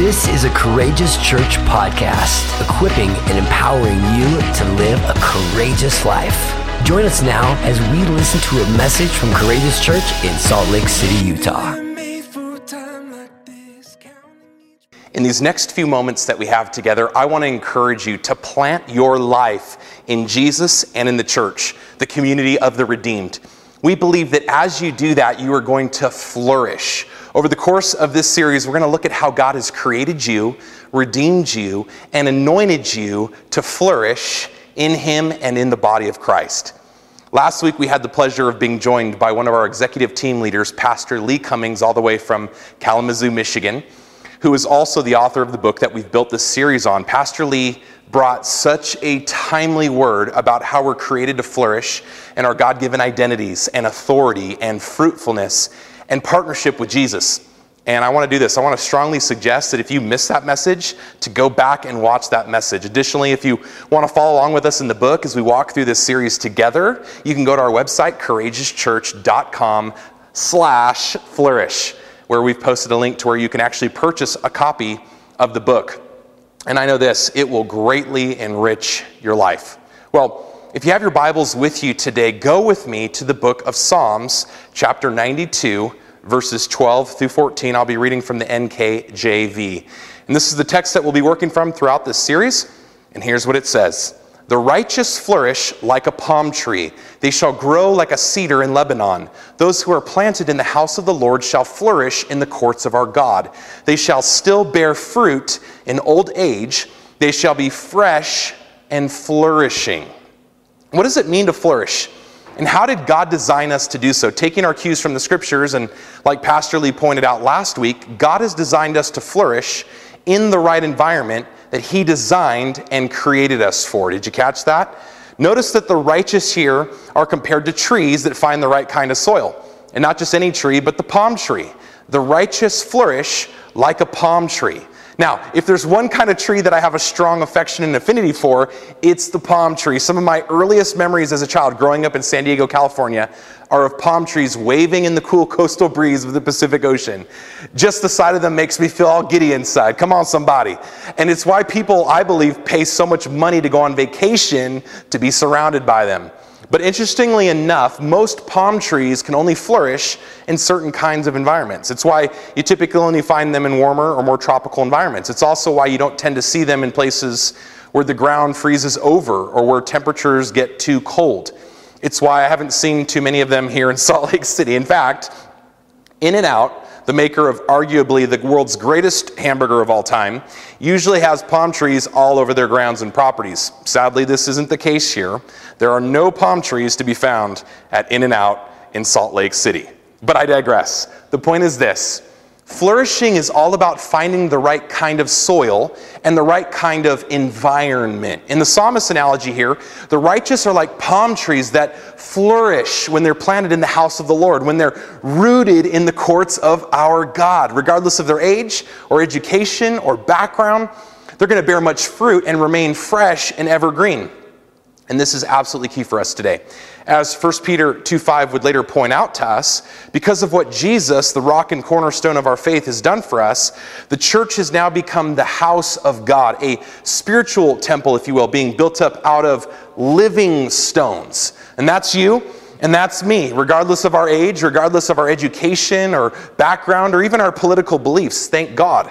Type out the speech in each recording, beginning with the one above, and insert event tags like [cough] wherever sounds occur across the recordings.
This is a Courageous Church podcast, equipping and empowering you to live a courageous life. Join us now as we listen to a message from Courageous Church in Salt Lake City, Utah. In these next few moments that we have together, I want to encourage you to plant your life in Jesus and in the church, the community of the redeemed. We believe that as you do that, you are going to flourish. Over the course of this series, we're going to look at how God has created you, redeemed you, and anointed you to flourish in Him and in the body of Christ. Last week, we had the pleasure of being joined by one of our executive team leaders, Pastor Lee Cummings, all the way from Kalamazoo, Michigan, who is also the author of the book that we've built this series on. Pastor Lee brought such a timely word about how we're created to flourish and our God given identities and authority and fruitfulness and partnership with Jesus. And I want to do this. I want to strongly suggest that if you miss that message, to go back and watch that message. Additionally, if you want to follow along with us in the book as we walk through this series together, you can go to our website, courageouschurch.com slash flourish, where we've posted a link to where you can actually purchase a copy of the book. And I know this, it will greatly enrich your life. Well, if you have your Bibles with you today, go with me to the book of Psalms, chapter 92, verses 12 through 14. I'll be reading from the NKJV. And this is the text that we'll be working from throughout this series. And here's what it says The righteous flourish like a palm tree, they shall grow like a cedar in Lebanon. Those who are planted in the house of the Lord shall flourish in the courts of our God. They shall still bear fruit in old age, they shall be fresh and flourishing. What does it mean to flourish? And how did God design us to do so? Taking our cues from the scriptures, and like Pastor Lee pointed out last week, God has designed us to flourish in the right environment that He designed and created us for. Did you catch that? Notice that the righteous here are compared to trees that find the right kind of soil. And not just any tree, but the palm tree. The righteous flourish like a palm tree. Now, if there's one kind of tree that I have a strong affection and affinity for, it's the palm tree. Some of my earliest memories as a child growing up in San Diego, California, are of palm trees waving in the cool coastal breeze of the Pacific Ocean. Just the sight of them makes me feel all giddy inside. Come on, somebody. And it's why people, I believe, pay so much money to go on vacation to be surrounded by them. But interestingly enough, most palm trees can only flourish in certain kinds of environments. It's why you typically only find them in warmer or more tropical environments. It's also why you don't tend to see them in places where the ground freezes over or where temperatures get too cold. It's why I haven't seen too many of them here in [laughs] Salt Lake City. In fact, In-N-Out the maker of arguably the world's greatest hamburger of all time, usually has palm trees all over their grounds and properties. Sadly, this isn't the case here. There are no palm trees to be found at In-N-Out in Salt Lake City. But I digress. The point is this Flourishing is all about finding the right kind of soil and the right kind of environment. In the psalmist analogy here, the righteous are like palm trees that flourish when they're planted in the house of the Lord, when they're rooted in the courts of our God. Regardless of their age or education or background, they're going to bear much fruit and remain fresh and evergreen. And this is absolutely key for us today. As 1 Peter 2:5 would later point out to us, because of what Jesus, the rock and cornerstone of our faith, has done for us, the church has now become the house of God, a spiritual temple, if you will, being built up out of living stones. And that's you, and that's me, regardless of our age, regardless of our education or background, or even our political beliefs. Thank God.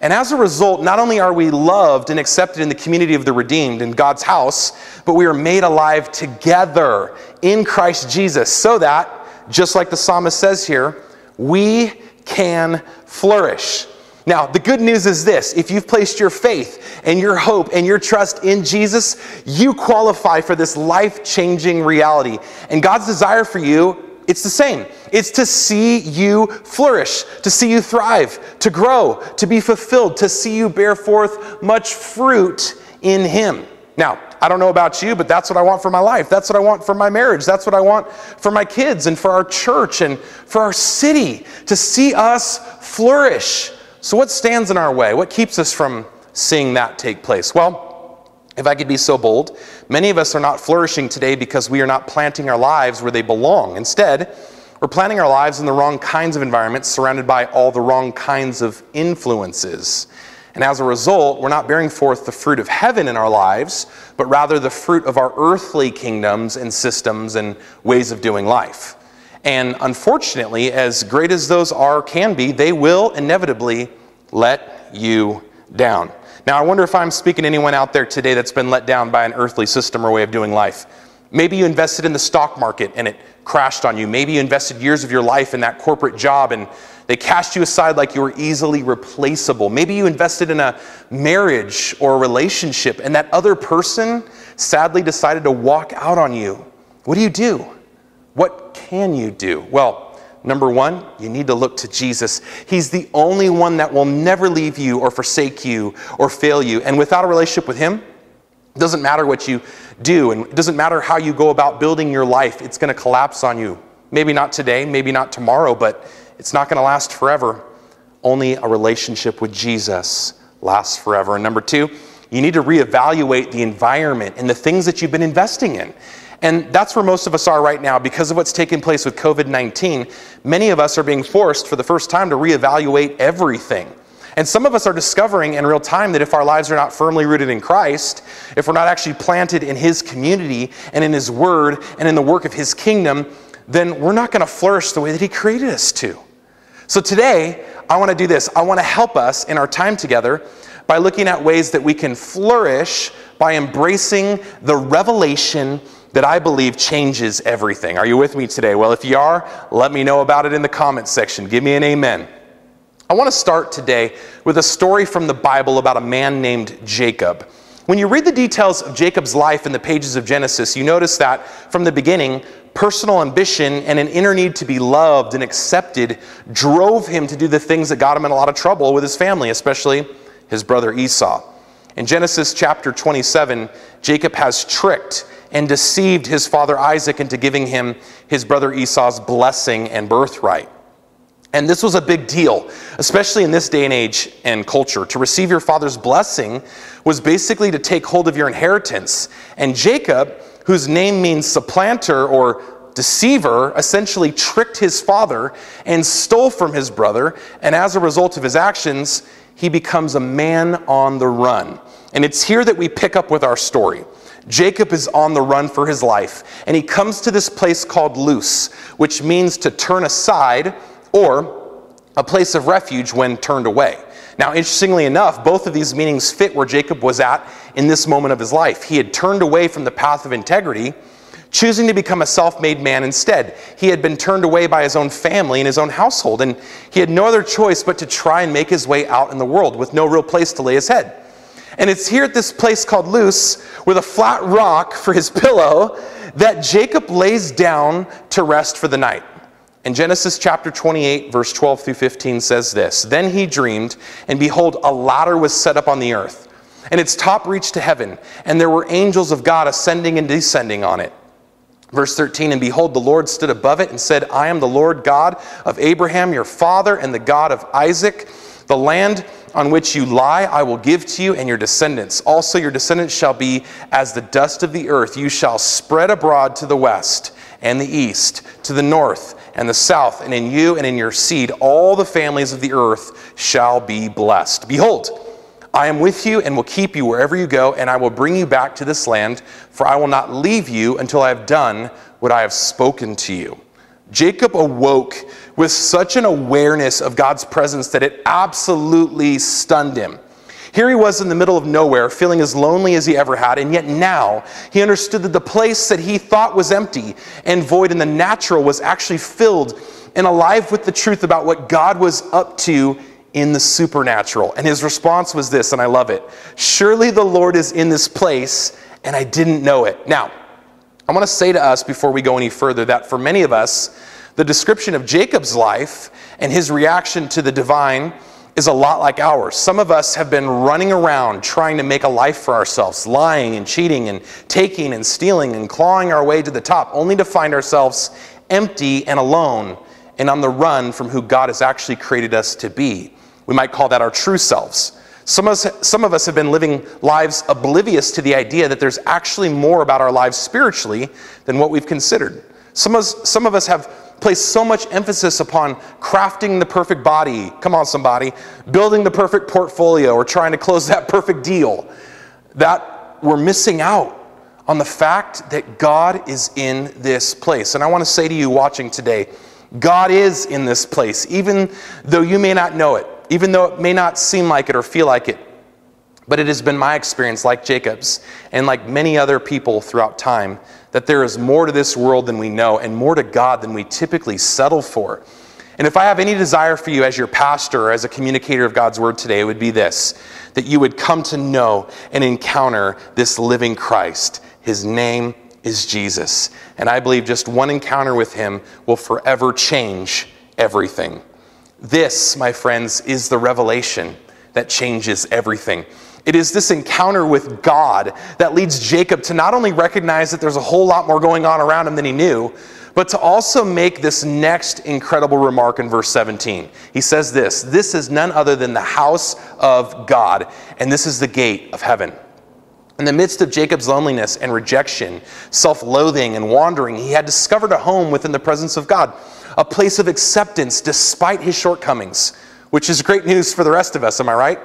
And as a result, not only are we loved and accepted in the community of the redeemed in God's house, but we are made alive together in Christ Jesus so that, just like the psalmist says here, we can flourish. Now, the good news is this if you've placed your faith and your hope and your trust in Jesus, you qualify for this life changing reality. And God's desire for you it's the same. It's to see you flourish, to see you thrive, to grow, to be fulfilled, to see you bear forth much fruit in Him. Now, I don't know about you, but that's what I want for my life. That's what I want for my marriage. That's what I want for my kids and for our church and for our city to see us flourish. So, what stands in our way? What keeps us from seeing that take place? Well, if I could be so bold, many of us are not flourishing today because we are not planting our lives where they belong. Instead, We're planting our lives in the wrong kinds of environments, surrounded by all the wrong kinds of influences. And as a result, we're not bearing forth the fruit of heaven in our lives, but rather the fruit of our earthly kingdoms and systems and ways of doing life. And unfortunately, as great as those are, can be, they will inevitably let you down. Now, I wonder if I'm speaking to anyone out there today that's been let down by an earthly system or way of doing life. Maybe you invested in the stock market and it crashed on you. Maybe you invested years of your life in that corporate job and they cast you aside like you were easily replaceable. Maybe you invested in a marriage or a relationship and that other person sadly decided to walk out on you. What do you do? What can you do? Well, number one, you need to look to Jesus. He's the only one that will never leave you or forsake you or fail you. And without a relationship with Him, it doesn't matter what you do, and it doesn't matter how you go about building your life, it's going to collapse on you. Maybe not today, maybe not tomorrow, but it's not going to last forever. Only a relationship with Jesus lasts forever. And number two, you need to reevaluate the environment and the things that you've been investing in. And that's where most of us are right now because of what's taking place with COVID 19. Many of us are being forced for the first time to reevaluate everything. And some of us are discovering in real time that if our lives are not firmly rooted in Christ, if we're not actually planted in His community and in His Word and in the work of His kingdom, then we're not going to flourish the way that He created us to. So today, I want to do this. I want to help us in our time together by looking at ways that we can flourish by embracing the revelation that I believe changes everything. Are you with me today? Well, if you are, let me know about it in the comments section. Give me an amen. I want to start today with a story from the Bible about a man named Jacob. When you read the details of Jacob's life in the pages of Genesis, you notice that from the beginning, personal ambition and an inner need to be loved and accepted drove him to do the things that got him in a lot of trouble with his family, especially his brother Esau. In Genesis chapter 27, Jacob has tricked and deceived his father Isaac into giving him his brother Esau's blessing and birthright. And this was a big deal, especially in this day and age and culture. To receive your father's blessing was basically to take hold of your inheritance. And Jacob, whose name means supplanter or deceiver, essentially tricked his father and stole from his brother. And as a result of his actions, he becomes a man on the run. And it's here that we pick up with our story. Jacob is on the run for his life, and he comes to this place called Luz, which means to turn aside or a place of refuge when turned away. Now, interestingly enough, both of these meanings fit where Jacob was at in this moment of his life. He had turned away from the path of integrity, choosing to become a self made man instead. He had been turned away by his own family and his own household, and he had no other choice but to try and make his way out in the world with no real place to lay his head. And it's here at this place called Luz, with a flat rock for his [laughs] pillow, that Jacob lays down to rest for the night. In Genesis chapter 28, verse 12 through 15 says this Then he dreamed, and behold, a ladder was set up on the earth, and its top reached to heaven, and there were angels of God ascending and descending on it. Verse 13, and behold, the Lord stood above it and said, I am the Lord God of Abraham, your father, and the God of Isaac. The land on which you lie I will give to you and your descendants. Also, your descendants shall be as the dust of the earth. You shall spread abroad to the west and the east, to the north and the south, and in you and in your seed all the families of the earth shall be blessed. Behold, I am with you and will keep you wherever you go, and I will bring you back to this land, for I will not leave you until I have done what I have spoken to you. Jacob awoke with such an awareness of God's presence that it absolutely stunned him. Here he was in the middle of nowhere, feeling as lonely as he ever had, and yet now he understood that the place that he thought was empty and void in the natural was actually filled and alive with the truth about what God was up to in the supernatural. And his response was this, and I love it Surely the Lord is in this place, and I didn't know it. Now, I want to say to us before we go any further that for many of us, the description of Jacob's life and his reaction to the divine is a lot like ours. Some of us have been running around trying to make a life for ourselves, lying and cheating and taking and stealing and clawing our way to the top, only to find ourselves empty and alone and on the run from who God has actually created us to be. We might call that our true selves. Some of, us, some of us have been living lives oblivious to the idea that there's actually more about our lives spiritually than what we've considered. Some of, some of us have placed so much emphasis upon crafting the perfect body, come on, somebody, building the perfect portfolio, or trying to close that perfect deal, that we're missing out on the fact that God is in this place. And I want to say to you watching today, God is in this place, even though you may not know it, even though it may not seem like it or feel like it. But it has been my experience, like Jacob's, and like many other people throughout time, that there is more to this world than we know and more to God than we typically settle for. And if I have any desire for you as your pastor or as a communicator of God's word today, it would be this that you would come to know and encounter this living Christ. His name is Jesus. And I believe just one encounter with him will forever change everything. This, my friends, is the revelation that changes everything. It is this encounter with God that leads Jacob to not only recognize that there's a whole lot more going on around him than he knew, but to also make this next incredible remark in verse 17. He says this This is none other than the house of God, and this is the gate of heaven. In the midst of Jacob's loneliness and rejection, self loathing and wandering, he had discovered a home within the presence of God, a place of acceptance despite his shortcomings, which is great news for the rest of us, am I right?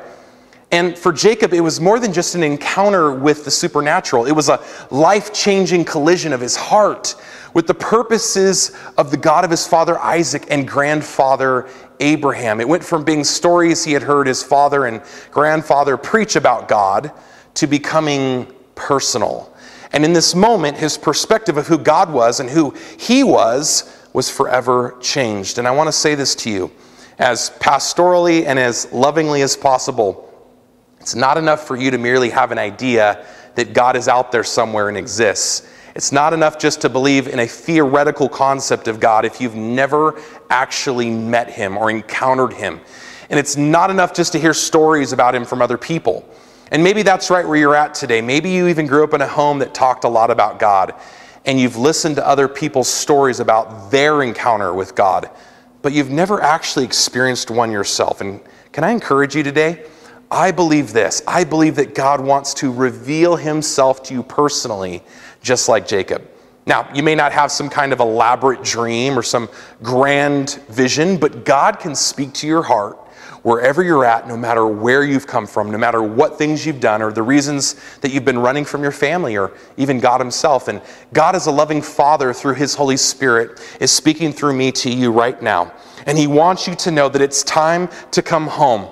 And for Jacob, it was more than just an encounter with the supernatural. It was a life changing collision of his heart with the purposes of the God of his father Isaac and grandfather Abraham. It went from being stories he had heard his father and grandfather preach about God to becoming personal. And in this moment, his perspective of who God was and who he was was forever changed. And I want to say this to you as pastorally and as lovingly as possible. It's not enough for you to merely have an idea that God is out there somewhere and exists. It's not enough just to believe in a theoretical concept of God if you've never actually met him or encountered him. And it's not enough just to hear stories about him from other people. And maybe that's right where you're at today. Maybe you even grew up in a home that talked a lot about God and you've listened to other people's stories about their encounter with God, but you've never actually experienced one yourself. And can I encourage you today? I believe this. I believe that God wants to reveal himself to you personally, just like Jacob. Now, you may not have some kind of elaborate dream or some grand vision, but God can speak to your heart wherever you're at, no matter where you've come from, no matter what things you've done or the reasons that you've been running from your family or even God Himself. And God, as a loving Father through His Holy Spirit, is speaking through me to you right now. And He wants you to know that it's time to come home.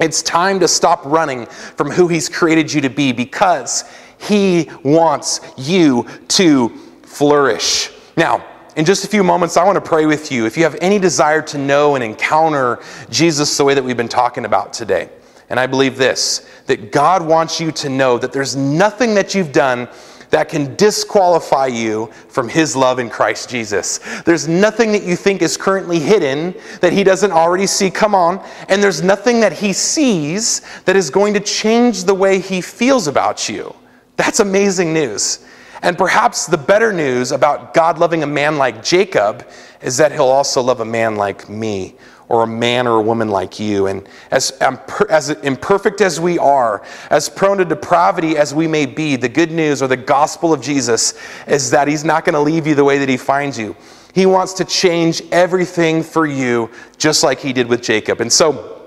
It's time to stop running from who He's created you to be because He wants you to flourish. Now, in just a few moments, I want to pray with you. If you have any desire to know and encounter Jesus the way that we've been talking about today, and I believe this that God wants you to know that there's nothing that you've done that can disqualify you from His love in Christ Jesus. There's nothing that you think is currently hidden that He doesn't already see. Come on. And there's nothing that He sees that is going to change the way He feels about you. That's amazing news. And perhaps the better news about God loving a man like Jacob is that He'll also love a man like me or a man or a woman like you. And as, um, as imperfect as we are, as prone to depravity as we may be, the good news or the gospel of Jesus is that He's not going to leave you the way that He finds you. He wants to change everything for you, just like He did with Jacob. And so,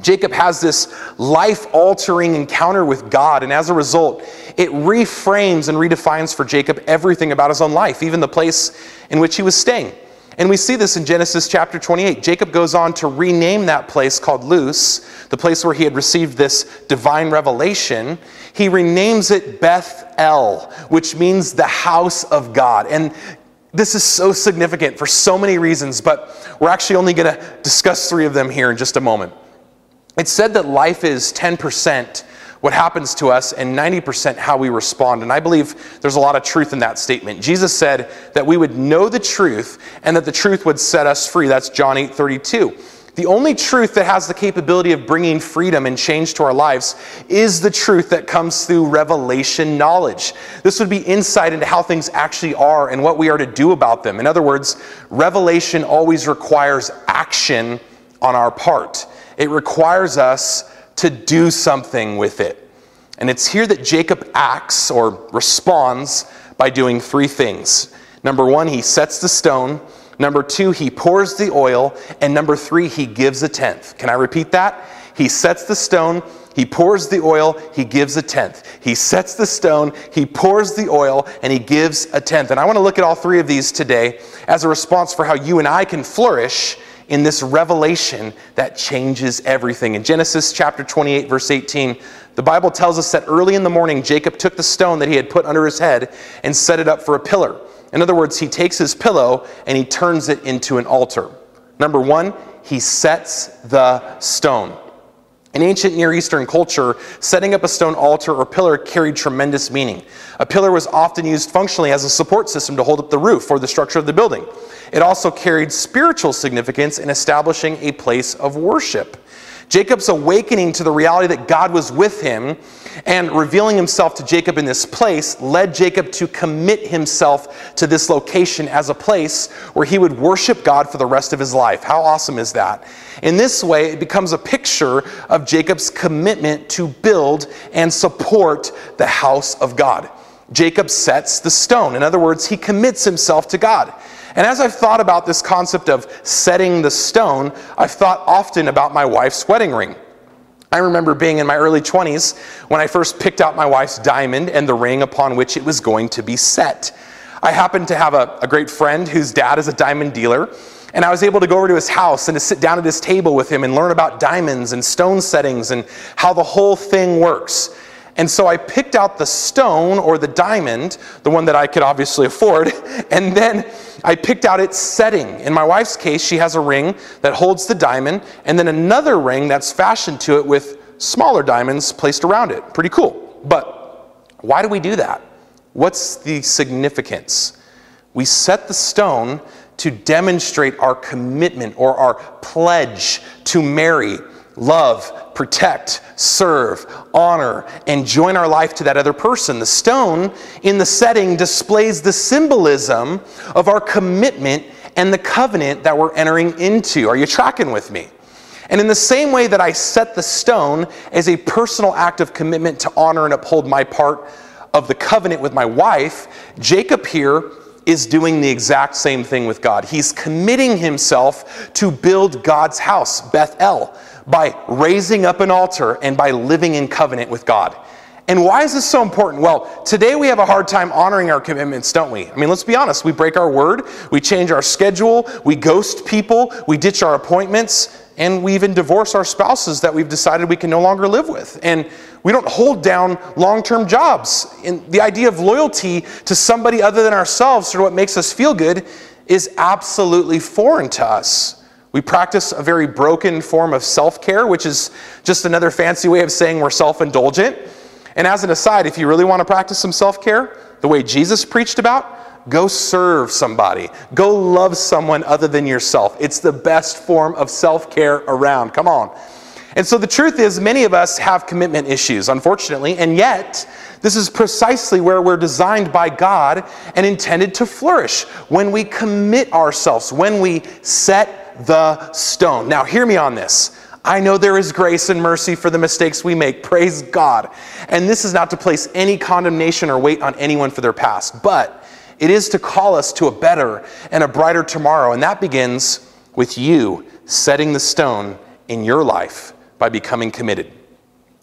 Jacob has this life altering encounter with God, and as a result, it reframes and redefines for Jacob everything about his own life, even the place in which he was staying. And we see this in Genesis chapter 28. Jacob goes on to rename that place called Luz, the place where he had received this divine revelation. He renames it Beth El, which means the house of God. And this is so significant for so many reasons, but we're actually only going to discuss three of them here in just a moment. It's said that life is 10% what happens to us and 90% how we respond. And I believe there's a lot of truth in that statement. Jesus said that we would know the truth and that the truth would set us free. That's John 8 32. The only truth that has the capability of bringing freedom and change to our lives is the truth that comes through revelation knowledge. This would be insight into how things actually are and what we are to do about them. In other words, revelation always requires action on our part, it requires us to do something with it. And it's here that Jacob acts or responds by doing three things. Number one, he sets the stone Number two, he pours the oil. And number three, he gives a tenth. Can I repeat that? He sets the stone, he pours the oil, he gives a tenth. He sets the stone, he pours the oil, and he gives a tenth. And I want to look at all three of these today as a response for how you and I can flourish in this revelation that changes everything. In Genesis chapter 28, verse 18, the Bible tells us that early in the morning, Jacob took the stone that he had put under his head and set it up for a pillar. In other words, he takes his pillow and he turns it into an altar. Number one, he sets the stone. In ancient Near Eastern culture, setting up a stone altar or pillar carried tremendous meaning. A pillar was often used functionally as a support system to hold up the roof or the structure of the building. It also carried spiritual significance in establishing a place of worship. Jacob's awakening to the reality that God was with him and revealing himself to Jacob in this place led Jacob to commit himself to this location as a place where he would worship God for the rest of his life. How awesome is that? In this way, it becomes a picture of Jacob's commitment to build and support the house of God. Jacob sets the stone. In other words, he commits himself to God. And as I've thought about this concept of setting the stone, I've thought often about my wife's wedding ring. I remember being in my early 20s when I first picked out my wife's diamond and the ring upon which it was going to be set. I happened to have a, a, great friend whose dad is a diamond dealer, and I was able to go over to his house and to sit down at his table with him and learn about diamonds and stone settings and how the whole thing works. And so I picked out the stone or the diamond, the one that I could obviously afford, [laughs] and then I picked out its setting. In my wife's case, she has a ring that holds the diamond, and then another ring that's fashioned to it with smaller diamonds placed around it. Pretty cool. But why do we do that? What's the significance? We set the stone to demonstrate our commitment or our pledge to marry love, protect, serve, honor, and join our life to that other person. The stone in the setting displays the symbolism of our commitment and the covenant that we're entering into. Are you tracking with me? And in the same way that I set the stone as a personal act of commitment to honor and uphold my part of the covenant with my wife, Jacob here is doing the exact same thing with God. He's committing himself to build God's house, Bethel, by raising up an altar and by living in covenant with God. And why is this so important? Well, today we have a hard time honoring our commitments, don't we? I mean, let's be honest. We break our word, we change our schedule, we ghost people, we ditch our appointments, and we even divorce our spouses that we've decided we can no longer live with. And we don't hold down long term jobs. And the idea of loyalty to somebody other than ourselves, of what makes us feel good, is absolutely foreign to us. We practice a very broken form of self care, which is just another fancy way of saying we're self indulgent. And as an aside, if you really want to practice some self care, the way Jesus preached about, go serve somebody. Go love someone other than yourself. It's the best form of self care around. Come on. And so the truth is, many of us have commitment issues, unfortunately, and yet, this is precisely where we're designed by God and intended to flourish when we commit ourselves, when we set the stone. Now, hear me on this. I know there is grace and mercy for the mistakes we make. Praise God. And this is not to place any condemnation or weight on anyone for their past, but it is to call us to a better and a brighter tomorrow. And that begins with you setting the stone in your life by becoming committed.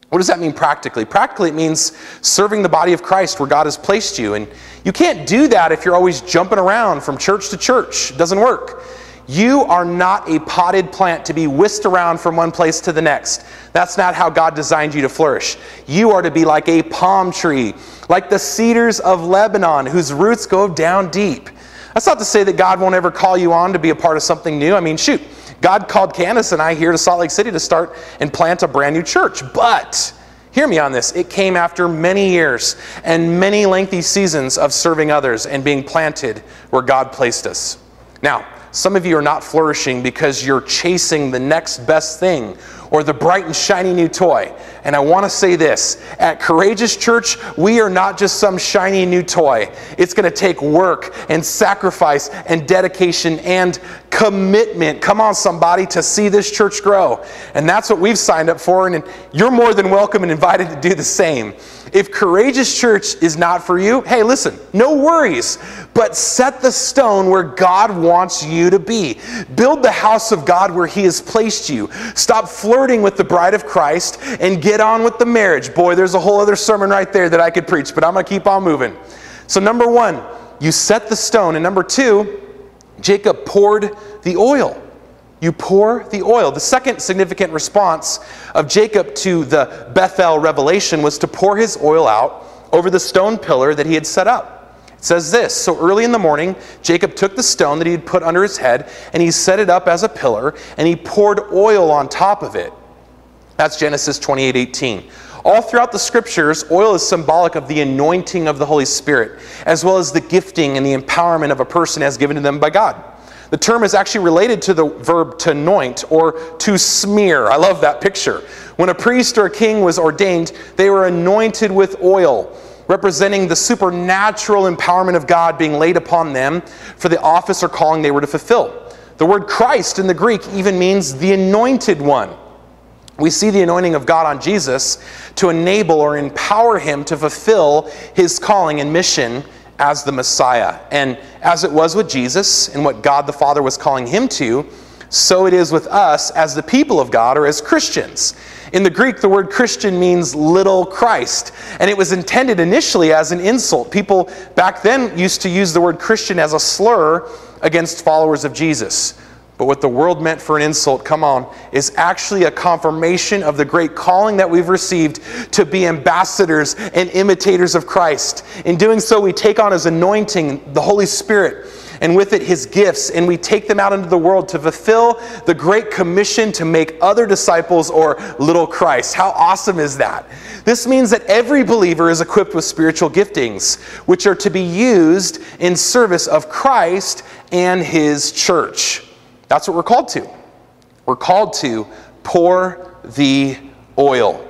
What does that mean practically? Practically, it means serving the body of Christ where God has placed you. And you can't do that if you're always jumping around from church to church. It doesn't work. You are not a potted plant to be whisked around from one place to the next. That's not how God designed you to flourish. You are to be like a palm tree, like the cedars of Lebanon, whose roots go down deep. That's not to say that God won't ever call you on to be a part of something new. I mean, shoot, God called Candace and I here to Salt Lake City to start and plant a brand new church. But hear me on this it came after many years and many lengthy seasons of serving others and being planted where God placed us. Now, some of you are not flourishing because you're chasing the next best thing, or the bright and shiny new toy. And I want to say this at Courageous Church, we are not just some shiny new toy. It's going to take work and sacrifice and dedication and commitment. Come on, somebody, to see this church grow. And that's what we've signed up for. And you're more than welcome and invited to do the same. If Courageous Church is not for you, hey, listen, no worries. But set the stone where God wants you to be. Build the house of God where He has placed you. Stop flirting with the bride of Christ and get on with the marriage. Boy, there's a whole other sermon right there that I could preach, but I'm going to keep on moving. So, number one, you set the stone. And number two, Jacob poured the oil. You pour the oil. The second significant response of Jacob to the Bethel revelation was to pour his oil out over the stone pillar that he had set up. Says this So early in the morning, Jacob took the stone that he had put under his head and he set it up as a pillar and he poured oil on top of it. That's Genesis 28 18. All throughout the scriptures, oil is symbolic of the anointing of the Holy Spirit, as well as the gifting and the empowerment of a person as given to them by God. The term is actually related to the verb to anoint or to smear. I love that picture. When a priest or a king was ordained, they were anointed with oil, representing the supernatural empowerment of God being laid upon them for the office or calling they were to fulfill. The word Christ in the Greek even means the anointed one. We see the anointing of God on Jesus to enable or empower him to fulfill his calling and mission as the Messiah. And as it was with Jesus and what God the Father was calling him to, so it is with us as the people of God or as Christians. In the Greek, the word Christian means little Christ, and it was intended initially as an insult. People back then used to use the word Christian as a slur against followers of Jesus. But what the world meant for an insult, come on, is actually a confirmation of the great calling that we've received to be ambassadors and imitators of Christ. In doing so, we take on his anointing, the Holy Spirit, and with it his gifts, and we take them out into the world to fulfill the great commission to make other disciples or little Christ. How awesome is that? This means that every believer is equipped with spiritual giftings, which are to be used in service of Christ and his church. That's what we're called to. We're called to pour the oil.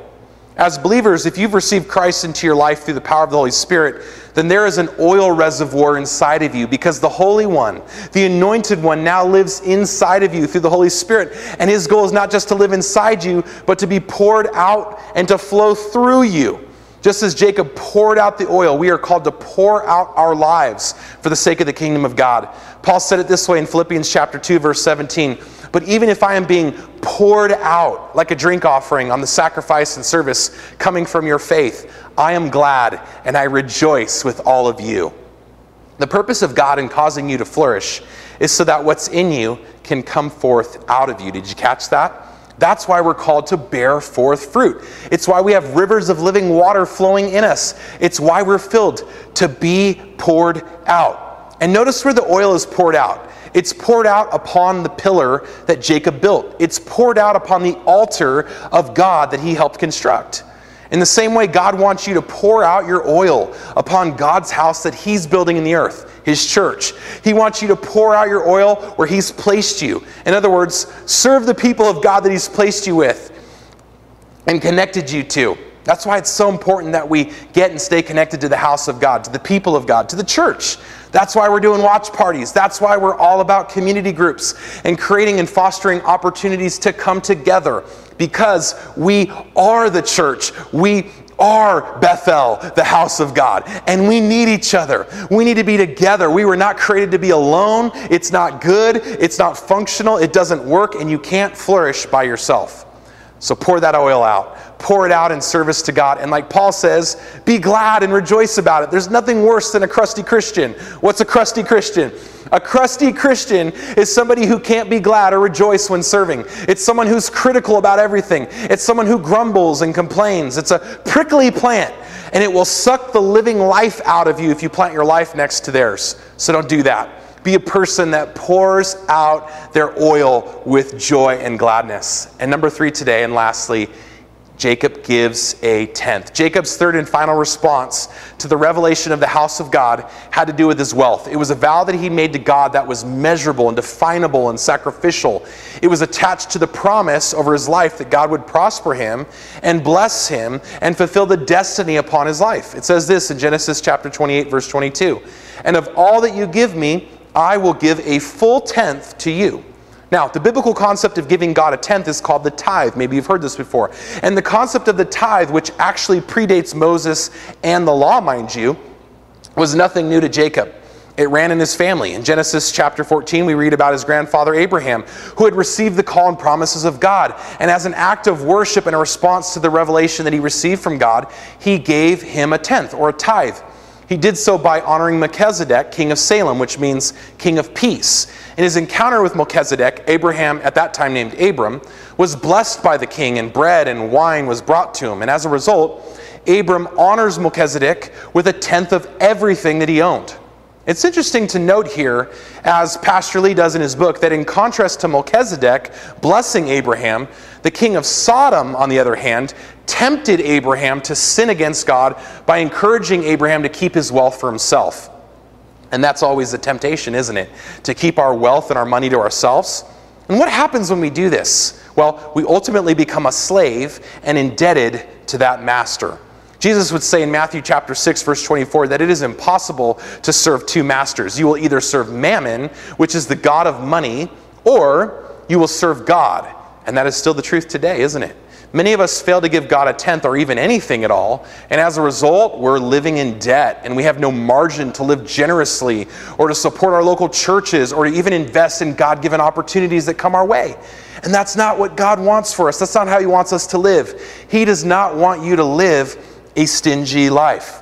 As believers, if you've received Christ into your life through the power of the Holy Spirit, then there is an oil reservoir inside of you because the Holy One, the Anointed One, now lives inside of you through the Holy Spirit. And His goal is not just to live inside you, but to be poured out and to flow through you. Just as Jacob poured out the oil, we are called to pour out our lives for the sake of the kingdom of God. Paul said it this way in Philippians chapter 2 verse 17, but even if I am being poured out like a drink offering on the sacrifice and service coming from your faith, I am glad and I rejoice with all of you. The purpose of God in causing you to flourish is so that what's in you can come forth out of you. Did you catch that? That's why we're called to bear forth fruit. It's why we have rivers of living water flowing in us. It's why we're filled to be poured out. And notice where the oil is poured out. It's poured out upon the pillar that Jacob built. It's poured out upon the altar of God that he helped construct. In the same way, God wants you to pour out your oil upon God's house that He's building in the earth, His church. He wants you to pour out your oil where He's placed you. In other words, serve the people of God that He's placed you with and connected you to. That's why it's so important that we get and stay connected to the house of God, to the people of God, to the church. That's why we're doing watch parties. That's why we're all about community groups and creating and fostering opportunities to come together because we are the church. We are Bethel, the house of God, and we need each other. We need to be together. We were not created to be alone. It's not good, it's not functional, it doesn't work, and you can't flourish by yourself. So pour that oil out pour it out in service to God. And like Paul says, be glad and rejoice about it. There's nothing worse than a crusty Christian. What's a crusty Christian? A crusty Christian is somebody who can't be glad or rejoice when serving. It's someone who's critical about everything. It's someone who grumbles and complains. It's a prickly plant, and it will suck the living life out of you if you plant your life next to theirs. So don't do that. Be a person that pours out their oil with joy and gladness. And number three today, and lastly, Jacob gives a tenth. Jacob's third and final response to the revelation of the house of God had to do with his wealth. It was a vow that he made to God that was measurable and definable and sacrificial. It was attached to the promise over his life that God would prosper him and bless him and fulfill the destiny upon his life. It says this in Genesis chapter 28, verse 22 And of all that you give me, I will give a full tenth to you. Now, the biblical concept of giving God a tenth is called the tithe. Maybe you've heard this before. And the concept of the tithe, which actually predates Moses and the law, mind you, was nothing new to Jacob. It ran in his family. In Genesis chapter 14, we read about his grandfather Abraham, who had received the call and promises of God. And as an act of worship and a response to the revelation that he received from God, he gave him a tenth or a tithe. He did so by honoring Melchizedek, king of Salem, which means king of peace. In his encounter with Melchizedek, Abraham, at that time named Abram, was blessed by the king, and bread and wine was brought to him. And as a result, Abram honors Melchizedek with a tenth of everything that he owned. It's interesting to note here, as Pastor Lee does in his book, that in contrast to Melchizedek blessing Abraham, the king of Sodom, on the other hand, tempted Abraham to sin against God by encouraging Abraham to keep his wealth for himself. And that's always the temptation, isn't it? To keep our wealth and our money to ourselves. And what happens when we do this? Well, we ultimately become a slave and indebted to that master. Jesus would say in Matthew chapter 6 verse 24 that it is impossible to serve two masters. You will either serve mammon, which is the god of money, or you will serve God. And that is still the truth today, isn't it? Many of us fail to give God a tenth or even anything at all, and as a result, we're living in debt and we have no margin to live generously or to support our local churches or to even invest in God given opportunities that come our way. And that's not what God wants for us. That's not how He wants us to live. He does not want you to live a stingy life.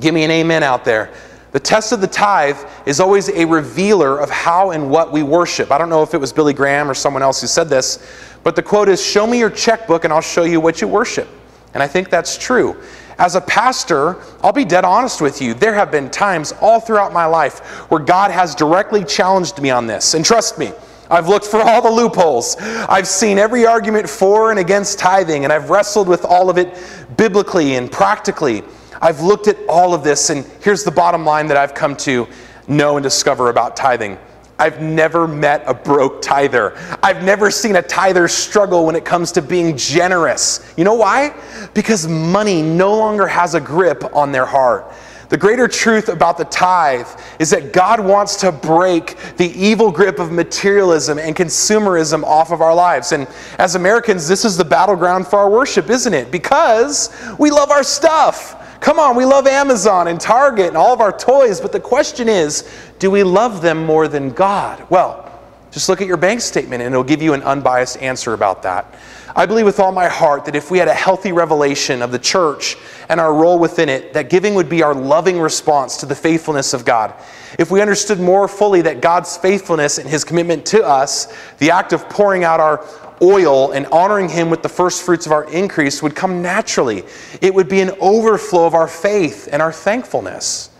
Give me an amen out there. The test of the tithe is always a revealer of how and what we worship. I don't know if it was Billy Graham or someone else who said this, but the quote is Show me your checkbook and I'll show you what you worship. And I think that's true. As a pastor, I'll be dead honest with you. There have been times all throughout my life where God has directly challenged me on this. And trust me, I've looked for all the loopholes. I've seen every argument for and against tithing, and I've wrestled with all of it biblically and practically. I've looked at all of this, and here's the bottom line that I've come to know and discover about tithing I've never met a broke tither. I've never seen a tither struggle when it comes to being generous. You know why? Because money no longer has a grip on their heart. The greater truth about the tithe is that God wants to break the evil grip of materialism and consumerism off of our lives. And as Americans, this is the battleground for our worship, isn't it? Because we love our stuff. Come on, we love Amazon and Target and all of our toys, but the question is do we love them more than God? Well, just look at your bank statement and it'll give you an unbiased answer about that. I believe with all my heart that if we had a healthy revelation of the church and our role within it, that giving would be our loving response to the faithfulness of God. If we understood more fully that God's faithfulness and his commitment to us, the act of pouring out our oil and honoring Him with the first fruits of our increase would come naturally. It would be an overflow of our faith and our thankfulness.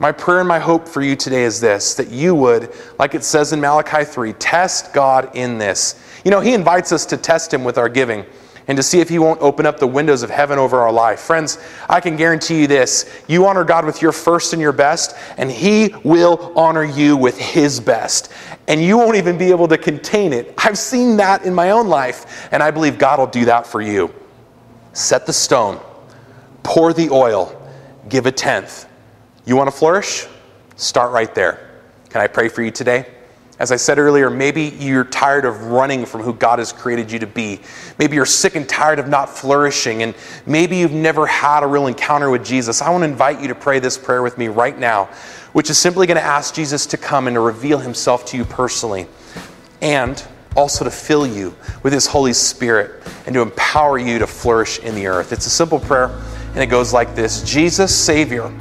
My prayer and my hope for you today is this that you would, like it says in Malachi 3, test God in this. You know, He invites us to test Him with our giving and to see if He won't open up the windows of heaven over our life. Friends, I can guarantee you this you honor God with your first and your best, and He will honor you with His best. And you won't even be able to contain it. I've seen that in my own life, and I believe God will do that for you. Set the stone, pour the oil, give a tenth. You want to flourish? Start right there. Can I pray for you today? As I said earlier, maybe you're tired of running from who God has created you to be. Maybe you're sick and tired of not flourishing, and maybe you've never had a real encounter with Jesus. I want to invite you to pray this prayer with me right now, which is simply going to ask Jesus to come and to reveal himself to you personally, and also to fill you with his Holy Spirit and to empower you to flourish in the earth. It's a simple prayer, and it goes like this Jesus, Savior,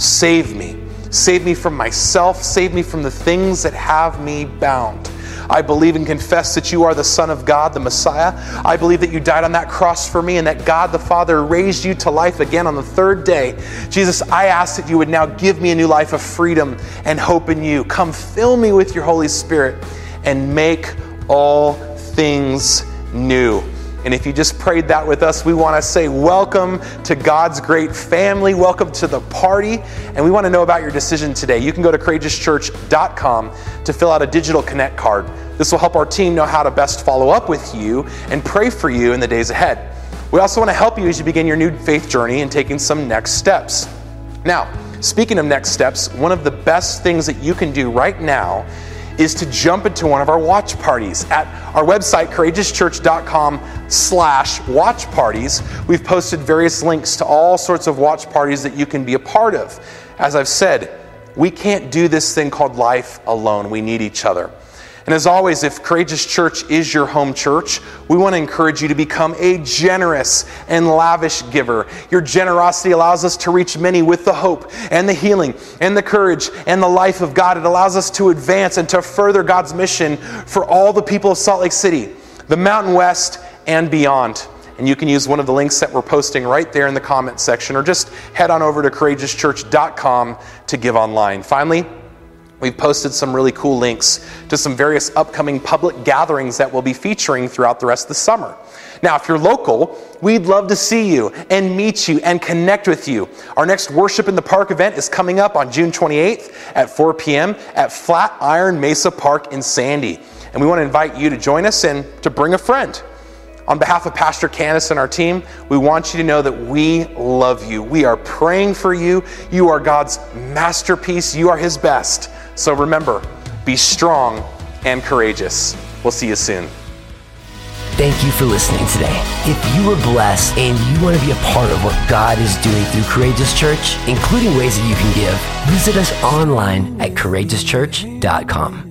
save me Save me from myself. Save me from the things that have me bound. I believe and confess that you are the Son of God, the Messiah. I believe that you died on that cross for me and that God the Father raised you to life again on the third day. Jesus, I ask that you would now give me a new life of freedom and hope in you. Come fill me with your Holy Spirit and make all things new. And if you just prayed that with us, we want to say welcome to God's great family. Welcome to the party. And we want to know about your decision today. You can go to courageouschurch.com to fill out a digital connect card. This will help our team know how to best follow up with you and pray for you in the days ahead. We also want to help you as you begin your new faith journey and taking some next steps. Now, speaking of next steps, one of the best things that you can do right now is to jump into one of our watch parties. At our website, courageouschurch.com slash watch parties, we've posted various links to all sorts of watch parties that you can be a part of. As I've said, we can't do this thing called life alone. We need each other. And as always, if Courageous Church is your home church, we want to encourage you to become a generous and lavish giver. Your generosity allows us to reach many with the hope and the healing and the courage and the life of God. It allows us to advance and to further God's mission for all the people of Salt Lake City, the Mountain West, and beyond. And you can use one of the links that we're posting right there in the comment section, or just head on over to courageouschurch.com to give online. Finally, We've posted some really cool links to some various upcoming public gatherings that we'll be featuring throughout the rest of the summer. Now, if you're local, we'd love to see you and meet you and connect with you. Our next Worship in the Park event is coming up on June 28th at 4 p.m. at Flatiron Mesa Park in Sandy. And we want to invite you to join us and to bring a friend. On behalf of Pastor Candace and our team, we want you to know that we love you. We are praying for you. You are God's masterpiece. You are His best. So remember, be strong and courageous. We'll see you soon. Thank you for listening today. If you were blessed and you want to be a part of what God is doing through Courageous Church, including ways that you can give, visit us online at courageouschurch.com.